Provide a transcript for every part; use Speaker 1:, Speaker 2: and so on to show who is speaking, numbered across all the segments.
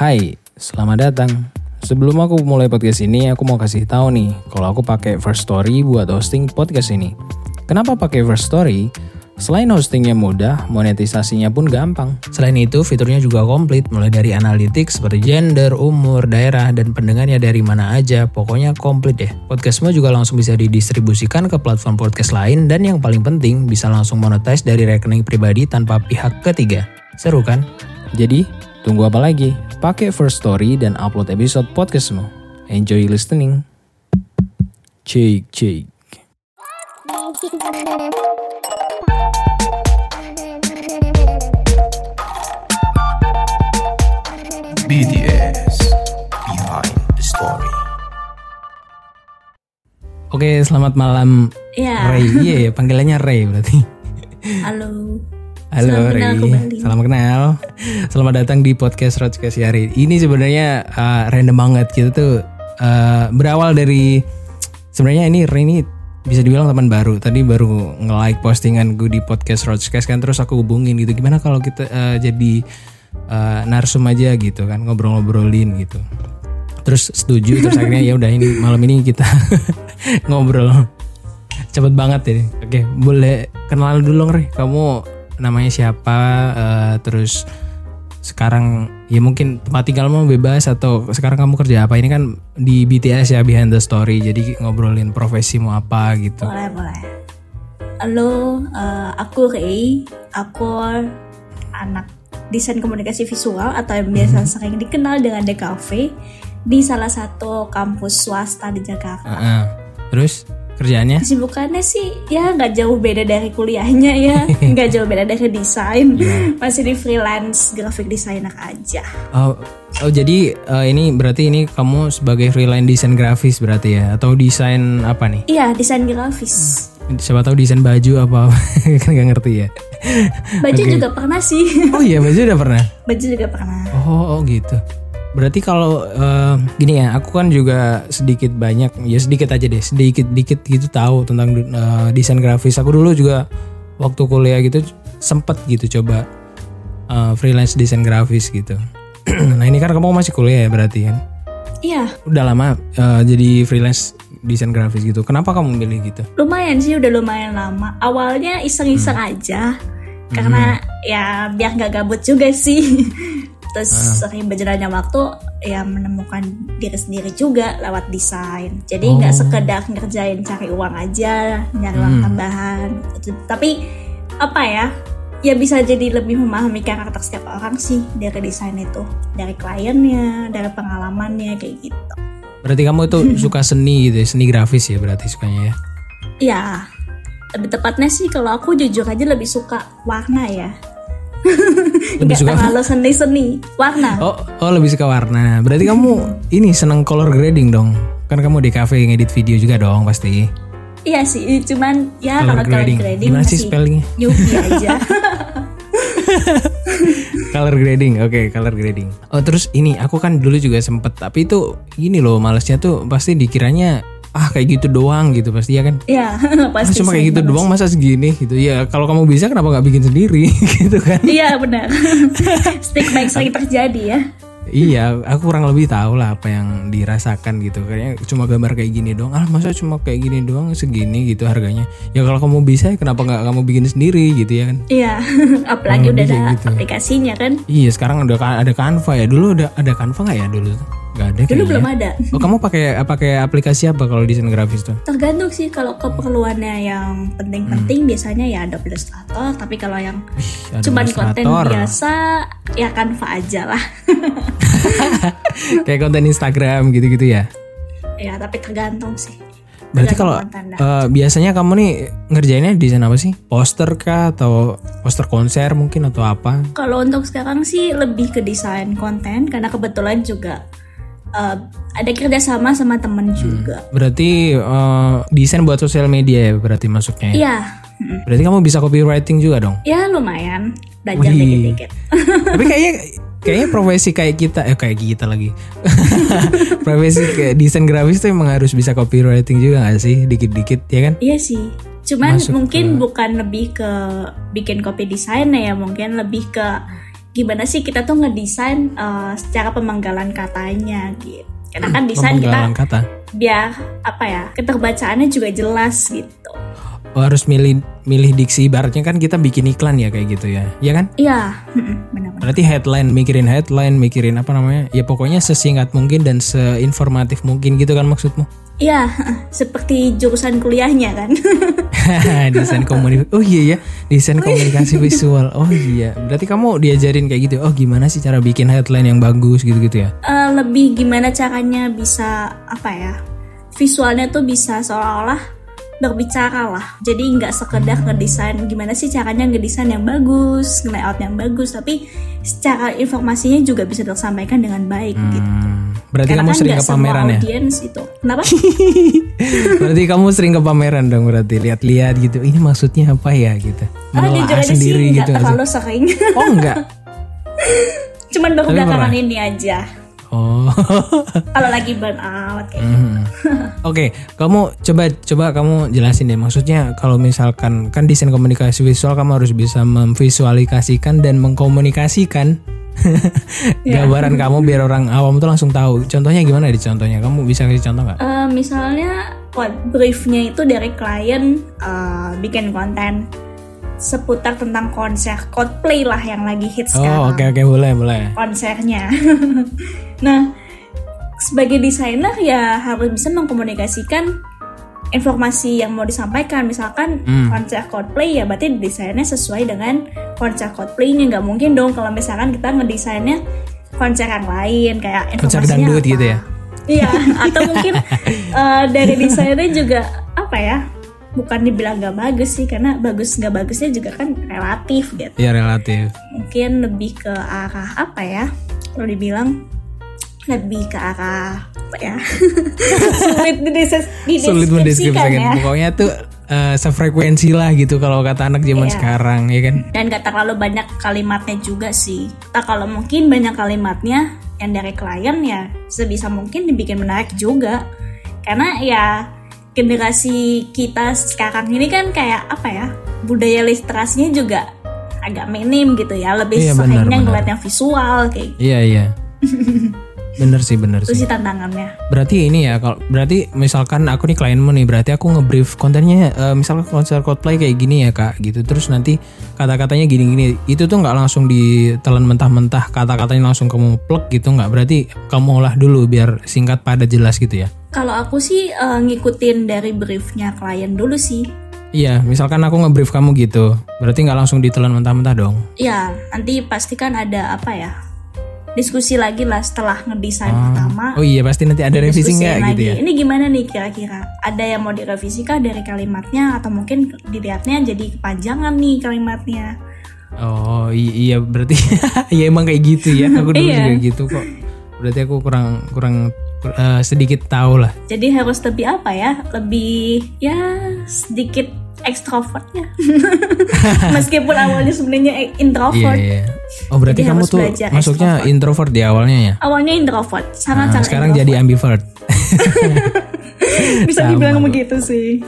Speaker 1: Hai, selamat datang. Sebelum aku mulai podcast ini, aku mau kasih tahu nih kalau aku pakai First Story buat hosting podcast ini. Kenapa pakai First Story? Selain hostingnya mudah, monetisasinya pun gampang. Selain itu, fiturnya juga komplit, mulai dari analitik seperti gender, umur, daerah, dan pendengarnya dari mana aja. Pokoknya komplit deh. Podcastmu juga langsung bisa didistribusikan ke platform podcast lain, dan yang paling penting, bisa langsung monetize dari rekening pribadi tanpa pihak ketiga. Seru kan? Jadi, tunggu apa lagi? Pakai First Story dan upload episode podcastmu. Enjoy listening. Cek, cek.
Speaker 2: BTS Behind the Story.
Speaker 1: Oke, selamat malam
Speaker 3: Ya,
Speaker 1: Ray. Iya, ya, panggilannya Ray berarti.
Speaker 3: halo.
Speaker 1: Halo
Speaker 3: Salam kenal kembali.
Speaker 1: Salam kenal. Selamat datang di podcast Rodcast hari. Ini sebenarnya uh, random banget gitu tuh uh, berawal dari sebenarnya ini Ray ini bisa dibilang teman baru. Tadi baru nge-like postingan gue di podcast Rodcast kan terus aku hubungin gitu. Gimana kalau kita uh, jadi uh, narsum aja gitu kan ngobrol-ngobrolin gitu. Terus setuju terus akhirnya ya udah ini malam ini kita ngobrol. Cepet banget ini. Oke, boleh kenal dulu dong, Ri. Kamu namanya siapa? eh, terus sekarang ya mungkin tempat tinggalmu bebas atau sekarang kamu kerja apa? Ini kan di BTS ya Behind the Story. Jadi ngobrolin profesimu apa gitu.
Speaker 3: Boleh, boleh. Halo, eh, aku Ray. Aku anak desain komunikasi visual atau yang biasa sering dikenal dengan DKV di salah satu kampus swasta di Jakarta.
Speaker 1: Heeh. Terus kerjaannya?
Speaker 3: Kesibukannya sih ya nggak jauh beda dari kuliahnya ya, nggak jauh beda dari desain. Masih di freelance graphic designer aja.
Speaker 1: Oh, oh jadi eh, ini berarti ini kamu sebagai freelance desain grafis berarti ya atau desain apa nih?
Speaker 3: Iya, desain grafis.
Speaker 1: Siapa tahu desain baju apa kan nggak ngerti ya.
Speaker 3: Baju
Speaker 1: Oke.
Speaker 3: juga pernah sih.
Speaker 1: Oh iya baju udah pernah.
Speaker 3: Baju juga pernah.
Speaker 1: Oh, oh gitu. Berarti kalau eh, gini ya, aku kan juga sedikit banyak, ya sedikit aja deh, sedikit dikit gitu tahu tentang eh, desain grafis. Aku dulu juga waktu kuliah gitu sempet gitu coba eh, freelance desain grafis gitu. nah ini kan kamu masih kuliah ya berarti kan?
Speaker 3: Iya,
Speaker 1: Udah lama eh, jadi freelance desain grafis gitu. Kenapa kamu milih gitu?
Speaker 3: lumayan sih udah lumayan lama awalnya iseng-iseng
Speaker 1: Hmm.
Speaker 3: aja karena ya biar nggak gabut juga sih terus
Speaker 1: Ah.
Speaker 3: sering berjalannya waktu ya menemukan diri sendiri juga lewat desain jadi nggak
Speaker 1: Oh.
Speaker 3: sekedar ngerjain cari uang aja nyari uang
Speaker 1: Hmm.
Speaker 3: tambahan tapi apa ya ya bisa jadi lebih memahami karakter setiap orang sih dari desain itu dari kliennya dari pengalamannya kayak gitu
Speaker 1: Berarti kamu itu suka seni gitu ya, seni grafis ya berarti sukanya ya?
Speaker 3: Ya, lebih tepatnya sih kalau aku jujur aja lebih suka warna ya.
Speaker 1: Lebih suka
Speaker 3: terlalu seni-seni, warna.
Speaker 1: Oh, oh lebih suka warna. Berarti kamu ini seneng color grading dong? Kan kamu di cafe ngedit video juga dong pasti.
Speaker 3: Iya sih, cuman ya
Speaker 1: Color
Speaker 3: kalau color
Speaker 1: grading.
Speaker 3: grading,
Speaker 1: Gimana sih
Speaker 3: masih
Speaker 1: spellingnya?
Speaker 3: newbie aja.
Speaker 1: color grading, oke color grading. Oh terus ini aku kan dulu juga sempet, tapi itu ini loh malesnya tuh pasti dikiranya ah kayak gitu doang gitu pasti ya kan.
Speaker 3: Iya,
Speaker 1: Ah,
Speaker 3: pasti.
Speaker 1: cuma
Speaker 3: sih,
Speaker 1: kayak gitu doang masa segini gitu ya kalau kamu bisa kenapa nggak bikin sendiri gitu kan
Speaker 3: Iya benar. Stigma yang sering terjadi ya.
Speaker 1: iya aku kurang lebih tahu lah apa yang dirasakan gitu kayaknya cuma gambar kayak gini doang ah masa cuma kayak gini doang segini gitu harganya ya kalau kamu bisa kenapa nggak kamu bikin sendiri gitu ya kan
Speaker 3: Iya, apalagi
Speaker 1: Kurang
Speaker 3: udah ada
Speaker 1: gitu.
Speaker 3: aplikasinya kan.
Speaker 1: iya sekarang udah ada Canva ya dulu udah ada Canva nggak ya dulu nggak ada
Speaker 3: Dulu belum ada.
Speaker 1: oh kamu pakai pakai aplikasi apa kalau desain grafis tuh
Speaker 3: Tergantung sih kalau keperluannya yang penting-penting biasanya ya Adobe Illustrator, tapi kalau yang
Speaker 1: Ih, ada
Speaker 3: cuman konten biasa ya Canva aja lah.
Speaker 1: kayak konten Instagram gitu-gitu ya
Speaker 3: ya tapi tergantung sih.
Speaker 1: Berarti kalau eh, biasanya kamu nih ngerjainnya desain apa sih? Poster kah atau poster konser mungkin atau apa?
Speaker 3: Kalau untuk sekarang sih lebih ke desain konten karena kebetulan juga uh, ada kerjasama sama temen juga.
Speaker 1: Berarti eh, desain buat sosial media ya berarti masuknya ya?
Speaker 3: Iya, mm.
Speaker 1: Berarti kamu bisa copywriting juga dong?
Speaker 3: ya lumayan belajar dikit-dikit.
Speaker 1: Tapi kayaknya kayaknya profesi kayak kita eh kayak kita lagi. profesi kayak desain grafis tuh emang harus bisa copywriting juga gak sih? Dikit-dikit ya kan?
Speaker 3: iya sih. Cuman
Speaker 1: Masuk
Speaker 3: mungkin bukan lebih ke bikin copy desain ya, mungkin lebih ke gimana sih kita tuh ngedesain uh, secara pemenggalan katanya gitu. Karena kan desain kita
Speaker 1: kata.
Speaker 3: biar apa ya keterbacaannya juga jelas gitu.
Speaker 1: Oh, harus milih milih diksi ibaratnya kan kita bikin iklan ya kayak gitu ya. Iya kan?
Speaker 3: Iya, benar-benar.
Speaker 1: Berarti headline, mikirin headline, mikirin apa namanya? Ya pokoknya sesingkat mungkin dan seinformatif mungkin gitu kan maksudmu?
Speaker 3: Iya, seperti jurusan kuliahnya kan.
Speaker 1: desain komunikasi. Oh iya ya, desain komunikasi visual. Oh iya, berarti kamu diajarin kayak gitu. Oh gimana sih cara bikin headline yang bagus gitu-gitu ya?
Speaker 3: Eh, lebih gimana caranya bisa apa ya? Visualnya tuh bisa seolah-olah berbicara lah. Jadi nggak sekedar ngedesain gimana sih caranya ngedesain yang bagus, layout yang bagus, tapi secara informasinya juga bisa tersampaikan dengan baik gitu.
Speaker 1: Hmm, berarti
Speaker 3: Karena
Speaker 1: kamu
Speaker 3: kan
Speaker 1: sering ke pameran ya?
Speaker 3: itu. Kenapa?
Speaker 1: berarti kamu sering ke pameran dong berarti lihat-lihat gitu. Ini maksudnya apa ya gitu?
Speaker 3: Ah,
Speaker 1: Menelaah
Speaker 3: aja
Speaker 1: sendiri
Speaker 3: sih nggak
Speaker 1: gitu. nggak sih?
Speaker 3: terlalu sering.
Speaker 1: Oh enggak.
Speaker 3: Cuman baru belakangan ini aja.
Speaker 1: Oh.
Speaker 3: Kalau lagi burn out kayak
Speaker 1: Hmm. Oke, kamu coba coba kamu jelasin deh. Maksudnya kalau misalkan kan desain komunikasi visual kamu harus bisa memvisualisasikan dan mengkomunikasikan
Speaker 3: Ya.
Speaker 1: gambaran kamu biar orang awam tuh langsung tahu. Contohnya gimana di contohnya? Kamu bisa kasih contoh nggak?
Speaker 3: Eh, misalnya briefnya itu dari klien eh, bikin konten seputar tentang konser Coldplay lah yang lagi hits
Speaker 1: Oh
Speaker 3: sekarang
Speaker 1: oke oke boleh boleh.
Speaker 3: konsernya. nah sebagai desainer ya harus bisa mengkomunikasikan informasi yang mau disampaikan misalkan
Speaker 1: Hmm.
Speaker 3: konser Coldplay ya berarti desainnya sesuai dengan konser Coldplaynya nggak mungkin dong kalau misalkan kita ngedesainnya konser yang lain kayak
Speaker 1: Konser
Speaker 3: informasinya
Speaker 1: dangdut
Speaker 3: apa.
Speaker 1: gitu ya?
Speaker 3: Iya, atau mungkin eh, dari desainnya juga apa ya? Bukan dibilang gak bagus sih, karena bagus nggak bagusnya juga kan relatif gitu.
Speaker 1: Ya relatif.
Speaker 3: Mungkin lebih ke arah apa ya? Kalau dibilang lebih ke arah apa ya? Sulit dides-
Speaker 1: Sulit
Speaker 3: dideskripsikan
Speaker 1: mendeskripsikan.
Speaker 3: ya.
Speaker 1: Pokoknya tuh eh, sefrekuensi lah gitu kalau kata anak zaman
Speaker 3: Iya.
Speaker 1: sekarang ya kan.
Speaker 3: Dan gak terlalu banyak kalimatnya juga sih. Nah, kalau mungkin banyak kalimatnya yang dari klien ya sebisa mungkin dibikin menarik juga. Karena ya generasi kita sekarang ini kan kayak apa ya budaya literasinya juga agak minim gitu ya lebih
Speaker 1: Iya,
Speaker 3: seringnya ngeliat yang visual kayak gitu
Speaker 1: Iya iya. bener sih bener
Speaker 3: itu
Speaker 1: sih.
Speaker 3: sih tantangannya
Speaker 1: Berarti ini ya kalau berarti misalkan aku nih klienmu nih berarti aku nge-brief kontennya eh, misalkan konser Coldplay kayak gini ya Kak gitu. Terus nanti kata-katanya gini-gini. Itu tuh nggak langsung ditelan mentah-mentah kata-katanya langsung kamu plek gitu nggak. Berarti kamu olah dulu biar singkat padat jelas gitu ya.
Speaker 3: Kalau aku sih eh, ngikutin dari briefnya klien dulu sih
Speaker 1: Iya, misalkan aku nge-brief kamu gitu. Berarti nggak langsung ditelan mentah-mentah dong.
Speaker 3: ya nanti pasti kan ada apa ya diskusi lagi lah setelah ngedesain
Speaker 1: Oh.
Speaker 3: pertama
Speaker 1: Oh iya, pasti nanti ada revisi nggak gitu ya.
Speaker 3: Ini gimana nih kira-kira? Ada yang mau direvisi kah dari kalimatnya atau mungkin dilihatnya jadi kepanjangan nih kalimatnya?
Speaker 1: Oh iya berarti ya emang kayak gitu ya. Aku dulu
Speaker 3: Iya.
Speaker 1: juga gitu kok. Berarti aku kurang kurang eh, sedikit tahu lah.
Speaker 3: Jadi harus lebih apa ya? Lebih ya sedikit ekstrovertnya. Meskipun awalnya sebenarnya
Speaker 1: Iya
Speaker 3: introvert.
Speaker 1: iya. Oh berarti
Speaker 3: Jadi
Speaker 1: kamu tuh masuknya
Speaker 3: extrovert.
Speaker 1: introvert di awalnya ya?
Speaker 3: Awalnya introvert,
Speaker 1: Nah,
Speaker 3: sangat-sangat
Speaker 1: sekarang
Speaker 3: introvert.
Speaker 1: jadi ambivert.
Speaker 3: bisa
Speaker 1: sama,
Speaker 3: dibilang begitu sih.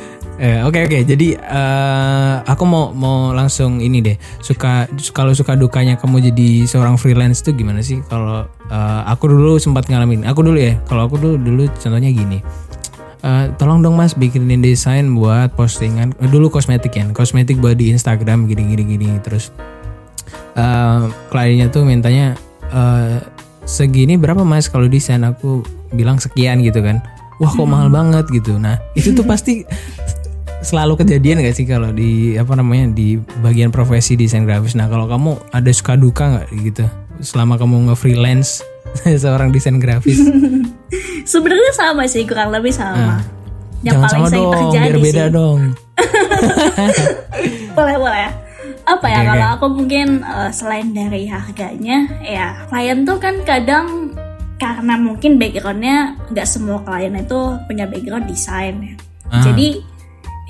Speaker 1: Eh, Oke oke. Jadi eh, aku mau mau langsung ini deh. Suka kalau suka dukanya kamu jadi seorang freelance tuh gimana sih? Kalau eh, aku dulu sempat ngalamin. Aku dulu ya. Kalau aku dulu dulu contohnya gini. Eh, tolong dong mas bikinin desain buat postingan eh, dulu kosmetik ya kosmetik buat di Instagram gini gini gini terus eh kliennya tuh mintanya eh, segini berapa mas kalau desain aku bilang sekian gitu kan wah kok mahal banget gitu nah itu tuh pasti selalu kejadian gak sih kalau di apa namanya di bagian profesi desain grafis nah kalau kamu ada suka duka nggak gitu selama kamu nge-freelance seorang desain grafis
Speaker 3: Sebenarnya sama sih, kurang lebih sama. Yang
Speaker 1: jangan
Speaker 3: paling
Speaker 1: sama
Speaker 3: sering
Speaker 1: dong
Speaker 3: terjadi
Speaker 1: biar beda
Speaker 3: sih.
Speaker 1: dong
Speaker 3: boleh boleh apa ya
Speaker 1: Oke,
Speaker 3: kalau
Speaker 1: oke.
Speaker 3: aku mungkin eh, selain dari harganya ya klien tuh kan kadang karena mungkin backgroundnya nggak semua klien itu punya background desain ya
Speaker 1: Ah.
Speaker 3: jadi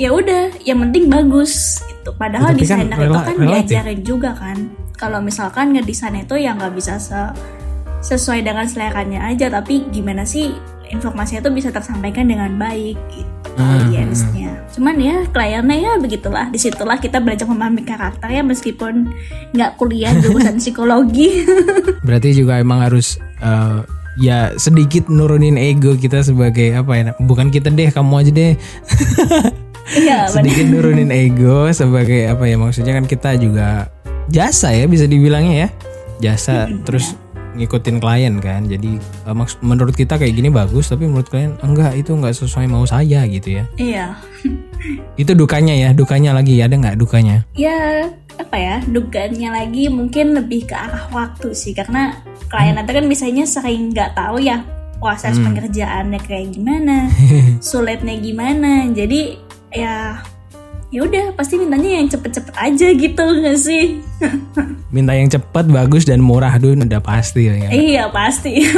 Speaker 3: ya udah yang penting bagus itu padahal
Speaker 1: kan
Speaker 3: desainer itu
Speaker 1: rela-
Speaker 3: kan
Speaker 1: relatif.
Speaker 3: diajarin juga kan kalau misalkan ngedesain itu ya nggak bisa se- sesuai dengan seleranya aja tapi gimana sih informasinya itu bisa tersampaikan dengan baik gitu
Speaker 1: Hmm,
Speaker 3: audiensnya cuman ya kliennya ya begitulah di situlah kita belajar memahami karakter ya meskipun nggak kuliah jurusan psikologi
Speaker 1: Berarti juga emang harus eh, ya sedikit nurunin ego kita sebagai apa ya? Bukan kita deh, kamu aja deh.
Speaker 3: iya
Speaker 1: sedikit nurunin ego sebagai apa ya? Maksudnya kan kita juga jasa ya bisa dibilangnya ya. Jasa terus ngikutin klien kan. Jadi eh, maks- menurut kita kayak gini bagus, tapi menurut klien enggak itu enggak sesuai mau saya gitu ya.
Speaker 3: iya
Speaker 1: Itu dukanya ya, dukanya lagi ada nggak dukanya?
Speaker 3: ya apa ya dugaannya lagi mungkin lebih ke arah waktu sih karena klien itu kan biasanya sering nggak tahu ya proses pengerjaannya kayak gimana sulitnya gimana jadi ya ya udah pasti mintanya yang cepet-cepet aja gitu nggak sih
Speaker 1: Minta yang cepat, bagus dan murah dulu udah pasti ya.
Speaker 3: iya pasti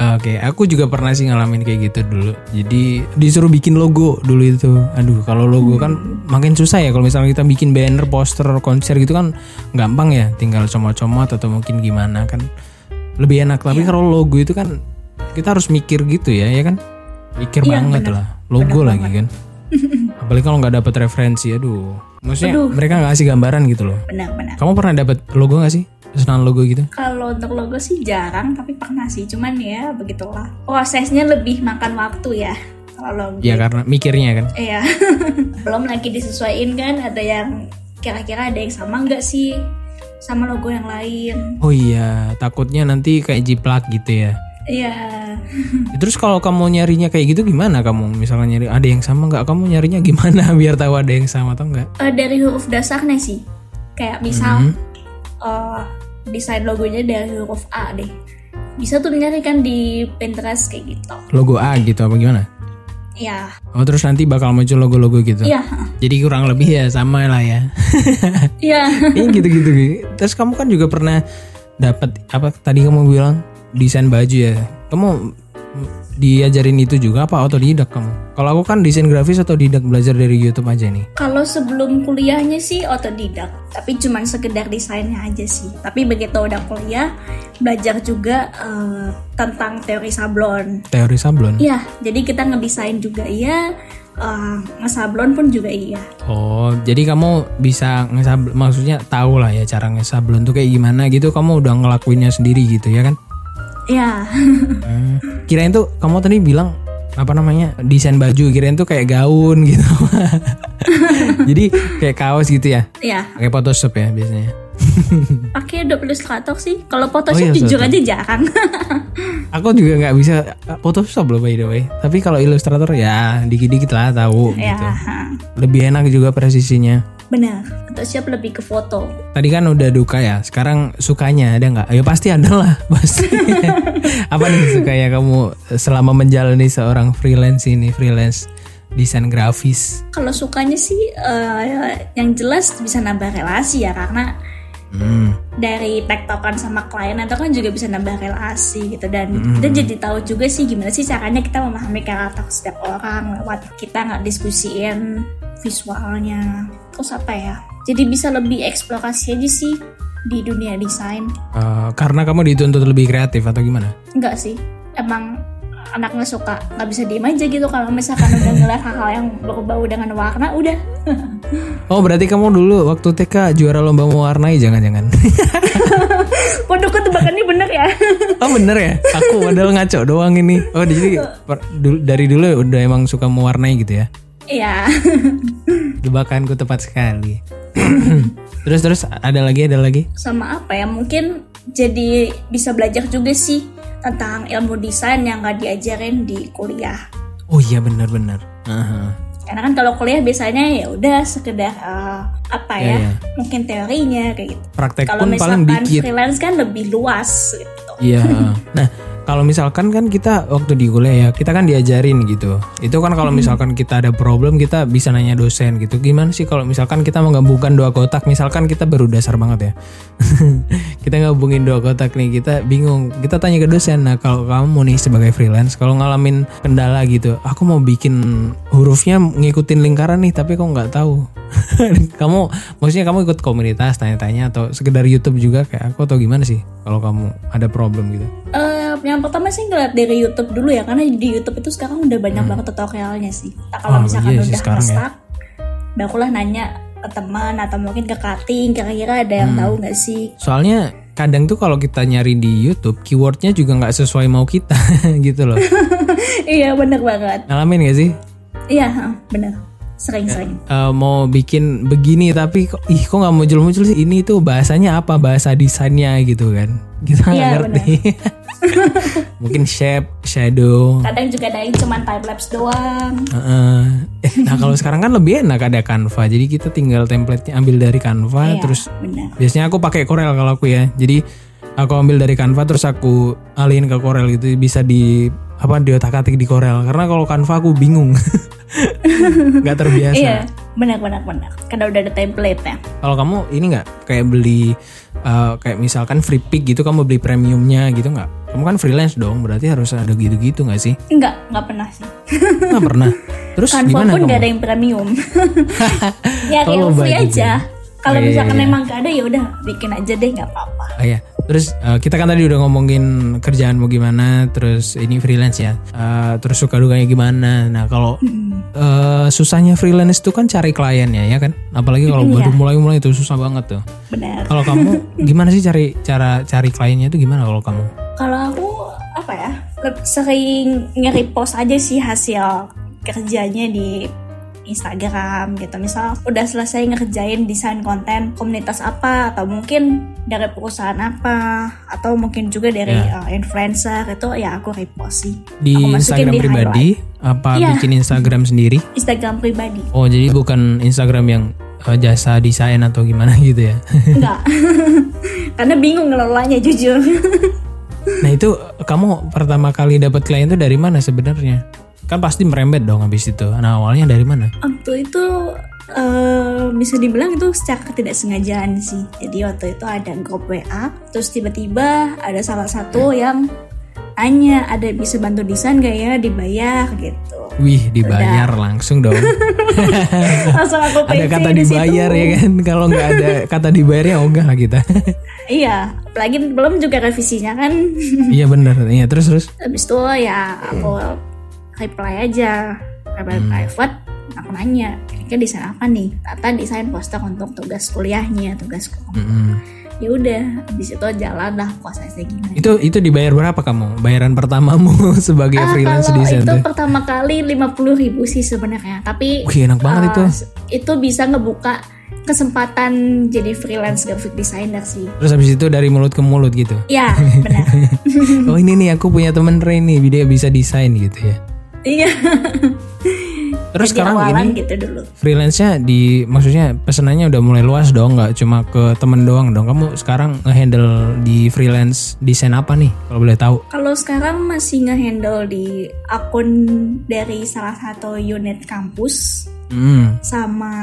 Speaker 1: Oke, aku juga pernah sih ngalamin kayak gitu dulu. Jadi disuruh bikin logo dulu itu. Aduh, kalau logo kan makin susah ya. Kalau misalnya kita bikin banner, poster, konser gitu kan gampang ya. Tinggal comot-comot atau mungkin gimana kan lebih enak. Tapi kalau logo itu kan kita harus mikir gitu ya, ya kan? Mikir
Speaker 3: Iya,
Speaker 1: banget
Speaker 3: bener.
Speaker 1: lah. Logo lagi kan. Apalagi kalau nggak dapet referensi, aduh. Maksudnya
Speaker 3: Aduh.
Speaker 1: mereka nggak kasih gambaran gitu loh.
Speaker 3: benar-benar
Speaker 1: Kamu pernah dapet logo nggak sih? Pesanan logo gitu?
Speaker 3: kalau untuk logo sih jarang tapi pernah sih cuman ya begitulah prosesnya lebih makan waktu ya kalau logo
Speaker 1: Ya karena mikirnya kan.
Speaker 3: Iya. Belum lagi disesuaiin kan ada yang kira-kira ada yang sama nggak sih sama logo yang lain.
Speaker 1: Oh iya, takutnya nanti kayak jiplak gitu ya.
Speaker 3: Iya.
Speaker 1: Ya, Terus kalau kamu nyarinya kayak gitu gimana kamu? Misalnya nyari ada yang sama nggak? Kamu nyarinya gimana biar tahu ada yang sama atau enggak?
Speaker 3: Eh, dari huruf dasarnya sih. Kayak misal eh, desain logonya dari huruf A deh. Bisa tuh nyari kan di Pinterest kayak gitu.
Speaker 1: Logo A gitu apa gimana?
Speaker 3: Iya.
Speaker 1: Oh terus nanti bakal muncul logo-logo gitu.
Speaker 3: Iya.
Speaker 1: Jadi kurang lebih ya sama lah ya.
Speaker 3: Iya.
Speaker 1: Ini gitu-gitu. Terus kamu kan juga pernah dapat apa tadi kamu bilang desain baju ya. Kamu diajarin itu juga apa otodidak kamu? Kalau aku kan desain grafis atau didak belajar dari YouTube aja nih.
Speaker 3: Kalau sebelum kuliahnya sih otodidak, tapi cuman sekedar desainnya aja sih. Tapi begitu udah kuliah, belajar juga eh, tentang teori sablon.
Speaker 1: Teori sablon.
Speaker 3: Iya, jadi kita ngedesain juga iya, eh, ngesablon pun juga iya.
Speaker 1: Oh, jadi kamu bisa ngesablon, maksudnya tahu lah ya cara ngesablon tuh kayak gimana gitu. Kamu udah ngelakuinnya sendiri gitu ya kan?
Speaker 3: Iya,
Speaker 1: Hmm. Kirain tuh kamu tadi bilang apa namanya desain baju. Kirain tuh kayak gaun gitu. jadi kayak kaos gitu ya?
Speaker 3: iya.
Speaker 1: Pakai Photoshop ya biasanya.
Speaker 3: Pakai Adobe Illustrator sih. Kalau Photoshop
Speaker 1: iya,
Speaker 3: jujur aja jarang.
Speaker 1: Aku juga nggak bisa Photoshop loh by the way. Tapi kalau Illustrator ya dikit-dikit lah tahu
Speaker 3: ya,
Speaker 1: gitu. Lebih enak juga presisinya.
Speaker 3: Benar. Photoshop lebih ke foto.
Speaker 1: Tadi kan udah duka ya, sekarang sukanya ada nggak? Ya pasti ada lah, pasti. Apa nih sukanya kamu selama menjalani seorang freelance ini, freelance desain grafis?
Speaker 3: Kalau sukanya sih eh, yang jelas bisa nambah relasi ya karena
Speaker 1: Hmm,
Speaker 3: dari tektokan sama klien itu kan juga bisa nambah relasi gitu dan kita jadi tahu juga sih gimana sih caranya kita memahami karakter setiap orang lewat kita nggak diskusiin visualnya terus apa ya jadi bisa lebih eksplorasi aja sih di dunia desain
Speaker 1: eh, karena kamu dituntut lebih kreatif atau gimana?
Speaker 3: enggak sih emang anaknya suka nggak bisa diem aja gitu kalau misalkan udah ngeliat hal-hal yang berbau dengan warna udah
Speaker 1: Oh berarti kamu dulu waktu TK juara lomba mewarnai jangan-jangan?
Speaker 3: waduh tebakannya bener ya
Speaker 1: oh bener ya? Aku padahal ngaco doang ini. Oh jadi per- dari dulu udah emang suka mewarnai gitu ya?
Speaker 3: Iya
Speaker 1: Jebakanku tepat sekali. terus terus ada lagi ada lagi?
Speaker 3: sama apa ya mungkin jadi bisa belajar juga sih tentang ilmu desain yang nggak diajarin di kuliah
Speaker 1: Oh iya benar-benar. Aha.
Speaker 3: karena kan kalau kuliah biasanya ya udah sekedar eh, apa
Speaker 1: Ya,
Speaker 3: ya,
Speaker 1: ya.
Speaker 3: mungkin teorinya kayak gitu
Speaker 1: Praktek
Speaker 3: kalau
Speaker 1: pun paling
Speaker 3: misalkan
Speaker 1: dikit.
Speaker 3: freelance kan lebih luas gitu
Speaker 1: Iya. Nah, kalau misalkan kan kita waktu di kuliah ya, kita kan diajarin gitu. Itu kan kalau misalkan kita ada problem, kita bisa nanya dosen gitu. Gimana sih kalau misalkan kita menggabungkan dua kotak, misalkan kita baru dasar banget ya. kita ngabungin dua kotak nih, kita bingung. Kita tanya ke dosen, nah kalau kamu nih sebagai freelance, kalau ngalamin kendala gitu, aku mau bikin hurufnya ngikutin lingkaran nih, tapi kok nggak tahu. kamu maksudnya kamu ikut komunitas tanya-tanya atau sekedar YouTube juga kayak aku atau gimana sih kalau kamu ada problem gitu?
Speaker 3: Eh, yang pertama sih ngeliat dari YouTube dulu ya karena di YouTube itu sekarang udah banyak banget tutorialnya sih. Nah, kalau
Speaker 1: Hmm. Oh,
Speaker 3: misalkan
Speaker 1: iya
Speaker 3: udah
Speaker 1: sekarang ya.
Speaker 3: barulah nanya ke teman atau mungkin ke cutting kira-kira ada
Speaker 1: Hmm.
Speaker 3: yang tahu nggak sih?
Speaker 1: Soalnya kadang tuh kalau kita nyari di YouTube, keywordnya juga nggak sesuai mau kita gitu loh.
Speaker 3: iya bener banget.
Speaker 1: Ngalamin gak sih?
Speaker 3: Iya bener. Sering-sering.
Speaker 1: Eh, mau bikin begini tapi kok ih kok nggak muncul-muncul sih ini tuh bahasanya apa bahasa desainnya gitu kan kita nggak
Speaker 3: Iya,
Speaker 1: ngerti mungkin shape shadow.
Speaker 3: Kadang juga ada yang cuman time lapse doang.
Speaker 1: Eh, nah kalau sekarang kan lebih enak ada Canva. Jadi kita tinggal template-nya ambil dari Canva
Speaker 3: Iya,
Speaker 1: terus
Speaker 3: bener.
Speaker 1: biasanya aku pakai Corel kalau aku ya. Jadi aku ambil dari Canva terus aku alihin ke Corel gitu bisa di apa di otak atik di Corel. Karena kalau Canva aku bingung. Nggak terbiasa.
Speaker 3: Iya, benar benar benar. Karena udah ada template-nya.
Speaker 1: Kalau kamu ini nggak kayak beli uh, kayak misalkan free pick gitu kamu beli premiumnya gitu nggak? Kamu kan freelance dong, berarti harus ada gitu-gitu nggak sih?
Speaker 3: Enggak, enggak pernah sih.
Speaker 1: Nggak pernah. Terus
Speaker 3: Canva
Speaker 1: gimana
Speaker 3: pun nggak ada yang premium. ya kayak free aja.
Speaker 1: ya.
Speaker 3: Kalau
Speaker 1: Oh, iya,
Speaker 3: misalkan
Speaker 1: iya.
Speaker 3: emang gak ada ya udah bikin aja deh nggak apa-apa.
Speaker 1: Oh iya. Terus uh, kita kan tadi udah ngomongin kerjaanmu gimana, terus ini freelance ya. Uh, terus suka dukanya gimana. Nah kalau uh, susahnya freelance itu kan cari kliennya ya kan. Apalagi kalau
Speaker 3: Iya.
Speaker 1: baru mulai-mulai itu susah banget tuh.
Speaker 3: Benar.
Speaker 1: Kalau kamu gimana sih cari cara cari kliennya itu gimana kalau kamu?
Speaker 3: Kalau aku apa ya? sering nge-repost aja sih hasil kerjanya di Instagram gitu. Misal udah selesai ngerjain desain konten komunitas apa atau mungkin dari perusahaan apa atau mungkin juga dari
Speaker 1: Ya.
Speaker 3: uh, influencer itu ya aku repost sih.
Speaker 1: Di
Speaker 3: Aku
Speaker 1: Instagram
Speaker 3: di
Speaker 1: pribadi apa
Speaker 3: Iya.
Speaker 1: bikin Instagram sendiri?
Speaker 3: Instagram pribadi.
Speaker 1: Oh jadi bukan Instagram yang uh, jasa desain atau gimana gitu ya?
Speaker 3: Enggak. Karena bingung ngelolanya jujur.
Speaker 1: nah itu kamu pertama kali dapat klien itu dari mana sebenarnya? Kan pasti merembet dong habis itu. Nah awalnya dari mana?
Speaker 3: waktu itu eh, bisa dibilang itu secara ketidaksengajaan sih. Jadi waktu itu ada grup WA, terus tiba-tiba ada salah satu yang tanya ada bisa bantu desain gak ya dibayar gitu.
Speaker 1: Wih dibayar langsung dong.
Speaker 3: Langsung aku
Speaker 1: ada kata
Speaker 3: di situ.
Speaker 1: dibayar ya kan? Kalau nggak ada kata dibayarnya ogah lah kita.
Speaker 3: Iya, apalagi belum juga revisinya kan.
Speaker 1: iya bener. Iya terus terus.
Speaker 3: Habis itu ya aku reply aja, reply
Speaker 1: Hmm.
Speaker 3: private. Aku nanya, kira-kira desain apa nih? Tata desain poster untuk tugas kuliahnya, tugas
Speaker 1: Mm-mm.
Speaker 3: ya udah habis itu jalan lah prosesnya gimana
Speaker 1: Itu itu dibayar berapa kamu? Bayaran pertamamu sebagai
Speaker 3: Ah,
Speaker 1: freelance desain
Speaker 3: itu
Speaker 1: tuh?
Speaker 3: pertama kali 50.000 ribu sih sebenarnya tapi
Speaker 1: Wih enak banget
Speaker 3: uh,
Speaker 1: itu.
Speaker 3: itu bisa ngebuka kesempatan jadi freelance graphic designer sih
Speaker 1: Terus habis itu dari mulut ke mulut gitu.
Speaker 3: ya benar
Speaker 1: oh ini nih aku punya temen Ray nih, dia bisa desain gitu ya.
Speaker 3: Iya
Speaker 1: Terus
Speaker 3: Jadi
Speaker 1: sekarang
Speaker 3: awalan
Speaker 1: ini
Speaker 3: gitu dulu
Speaker 1: freelance-nya di maksudnya pesenannya udah mulai luas dong, nggak cuma ke temen doang dong. Kamu sekarang ngehandle di freelance desain apa nih kalau boleh tahu?
Speaker 3: kalau sekarang masih ngehandle di akun dari salah satu unit kampus
Speaker 1: Hmm.
Speaker 3: sama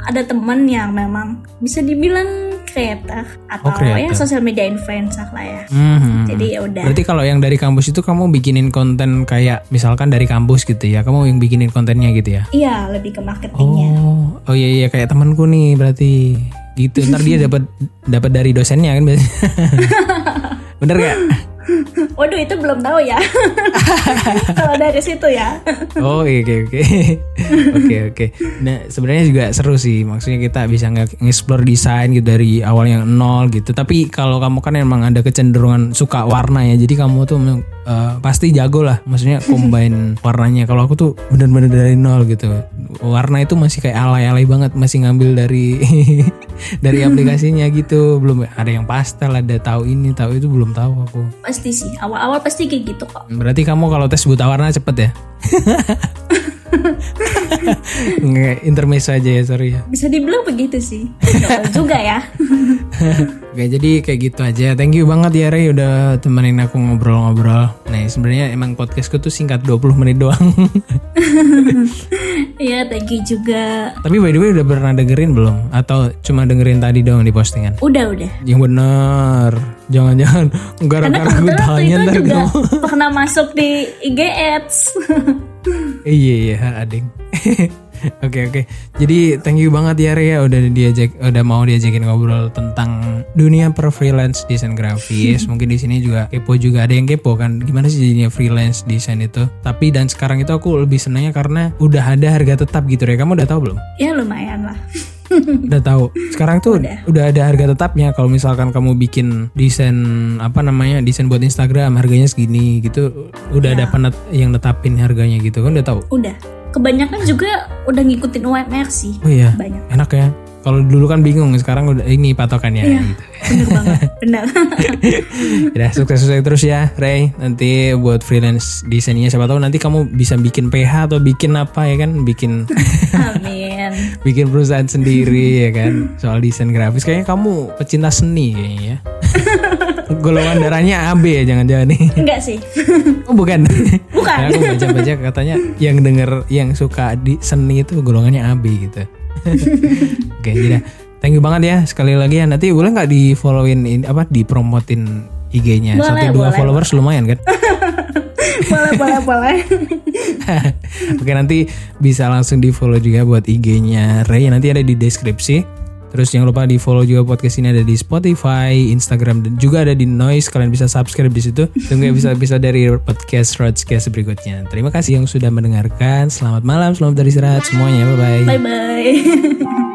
Speaker 3: ada temen yang memang bisa dibilang creator atau
Speaker 1: Oh, creator.
Speaker 3: ya sosial media influencer lah ya
Speaker 1: Mhm.
Speaker 3: jadi ya udah
Speaker 1: Berarti kalau yang dari kampus itu kamu bikinin konten kayak misalkan dari kampus gitu ya, kamu yang bikinin kontennya gitu ya?
Speaker 3: Iya, lebih ke marketingnya.
Speaker 1: Oh, oh iya iya kayak temanku nih berarti gitu. Ntar dia dapat dapat dari dosennya kan biasanya. Bener gak?
Speaker 3: Waduh, itu belum tahu ya. Kalau dari situ ya.
Speaker 1: Oh oke oke oke oke. Nah sebenarnya juga seru sih. Maksudnya kita bisa nge-explore desain gitu dari awal yang nol gitu. Tapi kalau kamu kan emang ada kecenderungan suka warna ya. Jadi kamu tuh eh, pasti jago lah. Maksudnya combine warnanya. Kalau aku tuh bener-bener dari nol gitu. Warna itu masih kayak alay-alay banget. Masih ngambil dari dari aplikasinya gitu. Belum ada yang pastel, ada tahu ini, tahu itu belum tahu aku.
Speaker 3: Pasti sih. Awal-awal pasti kayak gitu kok.
Speaker 1: Berarti kamu kalau tes buta warna cepet ya? Nggak, intermezzo aja ya, sorry ya.
Speaker 3: Bisa dibilang begitu sih. Juga ya.
Speaker 1: Oke, jadi kayak gitu aja. Thank you banget ya Ray udah temenin aku ngobrol-ngobrol. Nah, sebenarnya emang podcastku tuh singkat 20 menit doang.
Speaker 3: Iya, thank you juga.
Speaker 1: Tapi by the way udah pernah dengerin belum? Atau cuma dengerin tadi doang di postingan?
Speaker 3: Udah, udah.
Speaker 1: Yang bener. Jangan-jangan gara-gara
Speaker 3: waktu
Speaker 1: tanya
Speaker 3: itu
Speaker 1: ntar
Speaker 3: juga
Speaker 1: kamu.
Speaker 3: pernah masuk di IG Ads.
Speaker 1: Iya iya ading. Oke oke. Jadi thank you banget ya Ria udah diajak udah mau diajakin ngobrol tentang dunia per freelance desain grafis. Mungkin di sini juga kepo juga ada yang kepo kan gimana sih jadinya freelance desain itu. Tapi dan sekarang itu aku lebih senangnya karena udah ada harga tetap gitu ya. Kamu udah tahu belum?
Speaker 3: Ya lumayan lah.
Speaker 1: udah tahu. Sekarang tuh udah. ada harga tetapnya. Kalau misalkan kamu bikin desain apa namanya desain buat Instagram harganya segini gitu, udah ada penet yang netapin harganya gitu kan udah tahu.
Speaker 3: Udah. Kebanyakan juga udah ngikutin UMR sih.
Speaker 1: Oh iya.
Speaker 3: Banyak.
Speaker 1: Enak ya. Kalau dulu kan bingung, sekarang udah ini patokannya
Speaker 3: Iya.
Speaker 1: gitu.
Speaker 3: Bener banget. Bener.
Speaker 1: Udah sukses-sukses terus ya, Ray. Nanti buat freelance desainnya siapa tahu nanti kamu bisa bikin PH atau bikin apa ya kan, bikin
Speaker 3: Amin.
Speaker 1: bikin perusahaan sendiri ya kan. Soal desain grafis kayaknya kamu pecinta seni kayaknya ya. Golongan darahnya AB ya jangan-jangan nih.
Speaker 3: Enggak sih.
Speaker 1: Oh bukan.
Speaker 3: Bukan.
Speaker 1: Nah, aku baca-baca katanya yang denger yang suka di seni itu golongannya AB gitu. Oke, jadi thank you banget ya sekali lagi ya. Nanti boleh nggak di followin ini apa dipromotin IG-nya
Speaker 3: Boleh,
Speaker 1: sampai dua
Speaker 3: boleh,
Speaker 1: followers lumayan kan?
Speaker 3: boleh, boleh, boleh.
Speaker 1: Oke nanti bisa langsung di follow juga buat IG-nya Ray nanti ada di deskripsi. Terus jangan lupa di follow juga podcast ini ada di Spotify, Instagram dan juga ada di Noise. Kalian bisa subscribe di situ. Tunggu episode-episode dari podcast Roadcast berikutnya. Terima kasih yang sudah mendengarkan. Selamat malam, selamat beristirahat semuanya. Bye bye.
Speaker 3: Bye-bye.